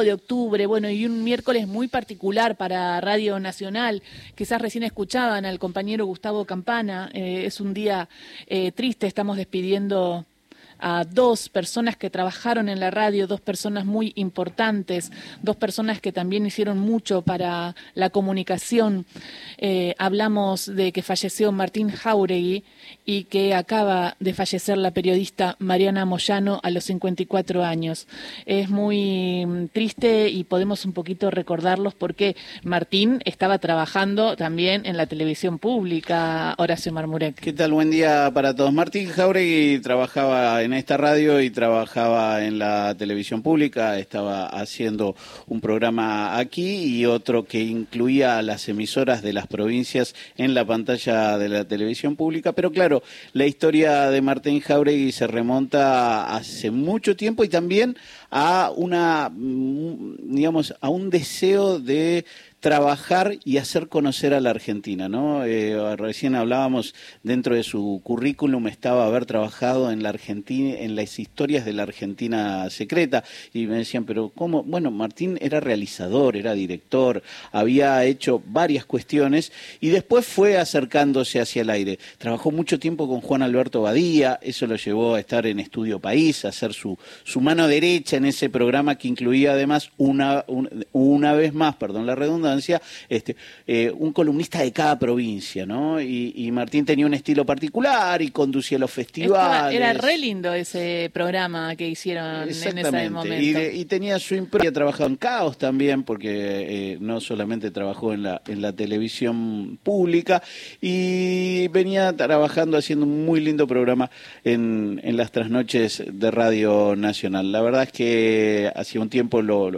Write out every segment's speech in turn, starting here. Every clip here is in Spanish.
de octubre, bueno, y un miércoles muy particular para Radio Nacional. Quizás recién escuchaban al compañero Gustavo Campana. Eh, es un día eh, triste, estamos despidiendo a dos personas que trabajaron en la radio, dos personas muy importantes, dos personas que también hicieron mucho para la comunicación. Eh, hablamos de que falleció Martín Jauregui y que acaba de fallecer la periodista Mariana Moyano a los 54 años. Es muy mm, triste y podemos un poquito recordarlos porque Martín estaba trabajando también en la televisión pública, Horacio Marmurek. ¿Qué tal? Buen día para todos. Martín Jauregui trabajaba en en esta radio y trabajaba en la televisión pública, estaba haciendo un programa aquí y otro que incluía las emisoras de las provincias en la pantalla de la televisión pública, pero claro, la historia de Martín Jauregui se remonta hace mucho tiempo y también a una mm, digamos a un deseo de trabajar y hacer conocer a la Argentina, ¿no? Eh, recién hablábamos dentro de su currículum estaba haber trabajado en la Argentina, en las historias de la Argentina secreta y me decían, pero cómo, bueno, Martín era realizador, era director, había hecho varias cuestiones y después fue acercándose hacia el aire. Trabajó mucho tiempo con Juan Alberto Badía, eso lo llevó a estar en Estudio País, a su su mano derecha en ese programa que incluía además una una vez más, perdón la redundancia este, eh, un columnista de cada provincia, ¿no? Y, Martín tenía un estilo particular y conducía los festivales. era re lindo ese programa que hicieron en ese momento. Y, y tenía su impronta, trabajado en Caos también, porque eh, no solamente trabajó en la, en la televisión pública, y venía trabajando haciendo un muy lindo programa en, en las trasnoches de Radio Nacional. La verdad es que hacía un tiempo lo,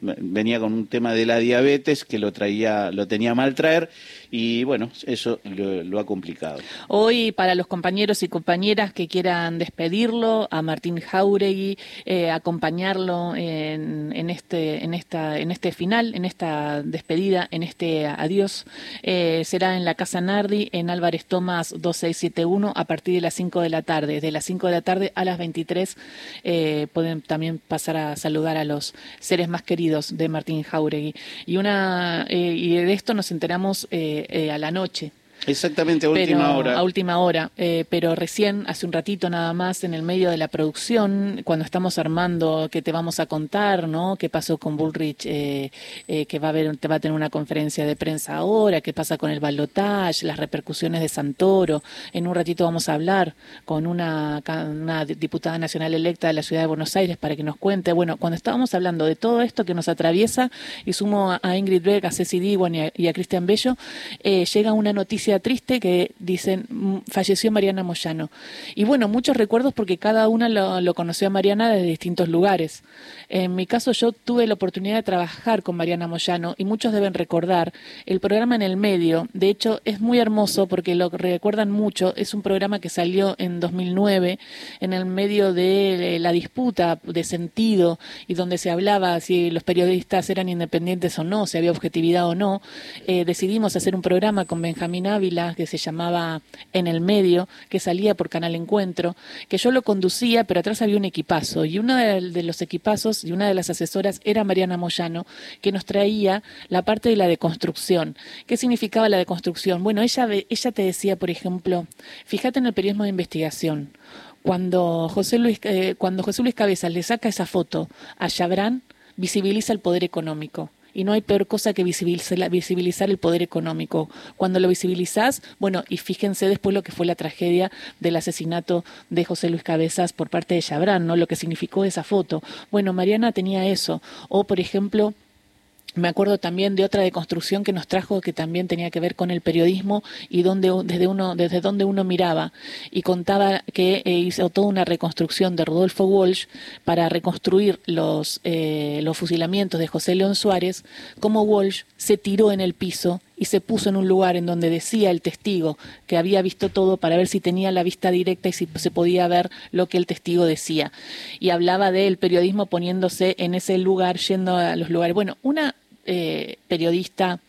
venía con un tema de la diabetes que lo traía, lo tenía mal traer y bueno, eso lo, ha complicado. Hoy para los compañeros y compañeras que quieran despedirlo, a Martín Jauregui, eh, acompañarlo en, en, este, en, esta, en este final, en esta despedida, en este adiós, eh, será en la Casa Nardi, en Álvarez Tomás 2671, a partir de las 5 de la tarde. De las 5 de la tarde a las 23 eh, pueden también pasar a saludar a los seres más queridos de Martín Jauregui. Y, una, y de esto nos enteramos eh, a la noche. Exactamente, a última hora. A última hora, eh, pero recién, hace un ratito nada más, en el medio de la producción, cuando estamos armando qué te vamos a contar, ¿no? ¿Qué pasó con Bullrich? Eh, eh, que va a haber, te va a tener una conferencia de prensa ahora, qué pasa con el balotage, las repercusiones de Santoro. En un ratito vamos a hablar con una, una diputada nacional electa de la ciudad de Buenos Aires para que nos cuente. Bueno, cuando estábamos hablando de todo esto que nos atraviesa, y sumo a Ingrid Beck, a Ceci Diwan y a Cristian Bello, llega una noticia triste que dicen mm, falleció Mariana Moyano. Y bueno, muchos recuerdos porque cada una lo, conoció a Mariana desde distintos lugares. En mi caso yo tuve la oportunidad de trabajar con Mariana Moyano y muchos deben recordar el programa en el medio. De hecho es muy hermoso porque lo recuerdan mucho. Es un programa que salió en 2009 en el medio de la disputa de sentido y donde se hablaba si los periodistas eran independientes o no, si había objetividad o no. Eh, decidimos hacer un programa con Benjamín que se llamaba En el Medio, que salía por Canal Encuentro, que yo lo conducía, pero atrás había un equipazo, y uno de, los equipazos y una de las asesoras era Mariana Moyano, que nos traía la parte de la deconstrucción. ¿Qué significaba la deconstrucción? Bueno, ella, ella te decía, por ejemplo, fíjate en el periodismo de investigación, cuando José Luis, eh, cuando José Luis Cabezas le saca esa foto a Chabrán, visibiliza el poder económico y no hay peor cosa que visibilizar, el poder económico. Cuando lo visibilizás, bueno, y fíjense después lo que fue la tragedia del asesinato de José Luis Cabezas por parte de Chabrán, ¿no? Lo que significó esa foto. Bueno, Mariana tenía eso. O, por ejemplo, me acuerdo también de otra deconstrucción que nos trajo que también tenía que ver con el periodismo y donde desde uno desde donde uno miraba y contaba que eh, hizo toda una reconstrucción de Rodolfo Walsh para reconstruir los eh, los fusilamientos de José León Suárez, como Walsh se tiró en el piso y se puso en un lugar en donde decía el testigo que había visto todo para ver si tenía la vista directa y si se podía ver lo que el testigo decía. Y hablaba del periodismo poniéndose en ese lugar, yendo a los lugares. Bueno, una eh, periodista,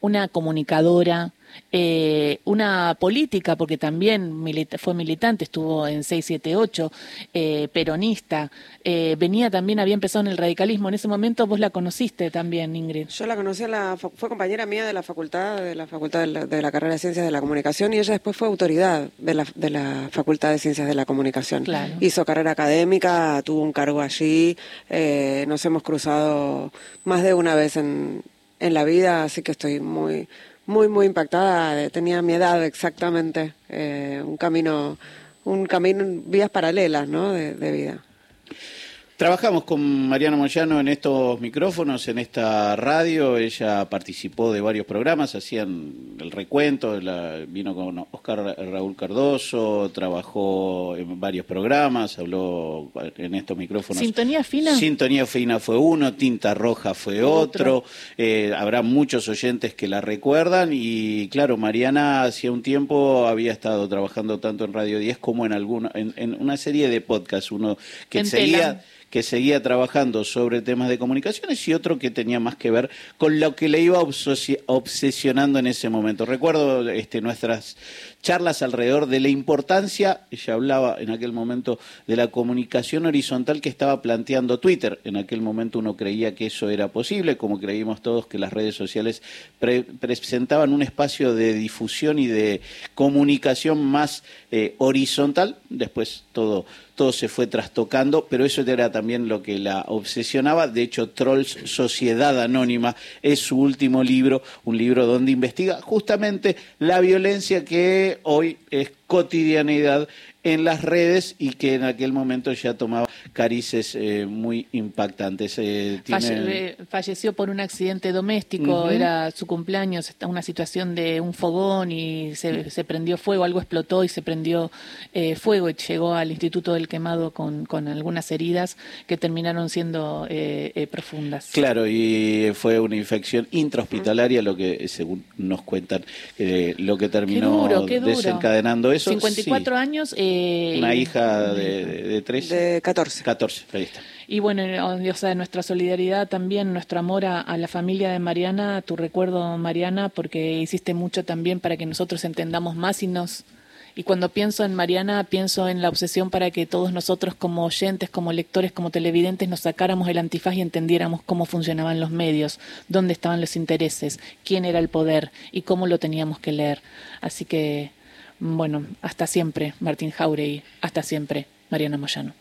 una comunicadora, eh, una política, porque también fue militante, estuvo en 678, eh, peronista, eh, venía también, había empezado en el radicalismo. En ese momento vos la conociste también, Ingrid. Yo la conocí, la, fue compañera mía de la facultad, de la facultad de la, carrera de Ciencias de la Comunicación y ella después fue autoridad de la, de la Facultad de Ciencias de la Comunicación. Hizo carrera académica, tuvo un cargo allí, nos hemos cruzado más de una vez en, en la vida, así que estoy muy muy, muy impactada. Tenía mi edad exactamente, eh, un camino, un camino, vías paralelas, ¿no? de vida. Trabajamos con Mariana Moyano en estos micrófonos, en esta radio. Ella participó de varios programas, hacían el recuento, vino con Oscar Raúl Cardoso, trabajó en varios programas, habló en estos micrófonos. ¿Sintonía Fina? Sintonía Fina fue uno, Tinta Roja fue otro. Eh, habrá muchos oyentes que la recuerdan y claro, Mariana hacía un tiempo había estado trabajando tanto en Radio 10 como en, alguna, en, una serie de podcasts, uno que seguía que seguía trabajando sobre temas de comunicaciones y otro que tenía más que ver con lo que le iba obsesionando en ese momento. Recuerdo este, nuestras charlas alrededor de la importancia, ella hablaba en aquel momento de la comunicación horizontal que estaba planteando Twitter. En aquel momento uno creía que eso era posible, como creímos todos que las redes sociales presentaban un espacio de difusión y de comunicación más eh, horizontal. Después todo todo se fue trastocando, pero eso era también lo que la obsesionaba. De hecho, Trolls Sociedad Anónima es su último libro, un libro donde investiga justamente la violencia que hoy es cotidianidad en las redes y que en aquel momento ya tomaba carices eh, muy impactantes. Eh, eh, falleció por un accidente doméstico, era su cumpleaños, una situación de un fogón y se, prendió fuego, algo explotó y se prendió fuego y llegó al Instituto del Quemado con, con algunas heridas que terminaron siendo profundas. Claro, y fue una infección intrahospitalaria, lo que según nos cuentan, lo que terminó desencadenando eso. 54 años. Eh, Una hija de, de, tres. De 14. 14, ahí está. Y bueno, o sea, nuestra solidaridad también, nuestro amor a, la familia de Mariana, tu recuerdo, Mariana, porque hiciste mucho también para que nosotros entendamos más y nos y cuando pienso en Mariana, pienso en la obsesión para que todos nosotros como oyentes, como lectores, como televidentes, nos sacáramos el antifaz y entendiéramos cómo funcionaban los medios, dónde estaban los intereses, quién era el poder y cómo lo teníamos que leer. Así que bueno, hasta siempre, Martín Jauregui, hasta siempre, Mariana Moyano.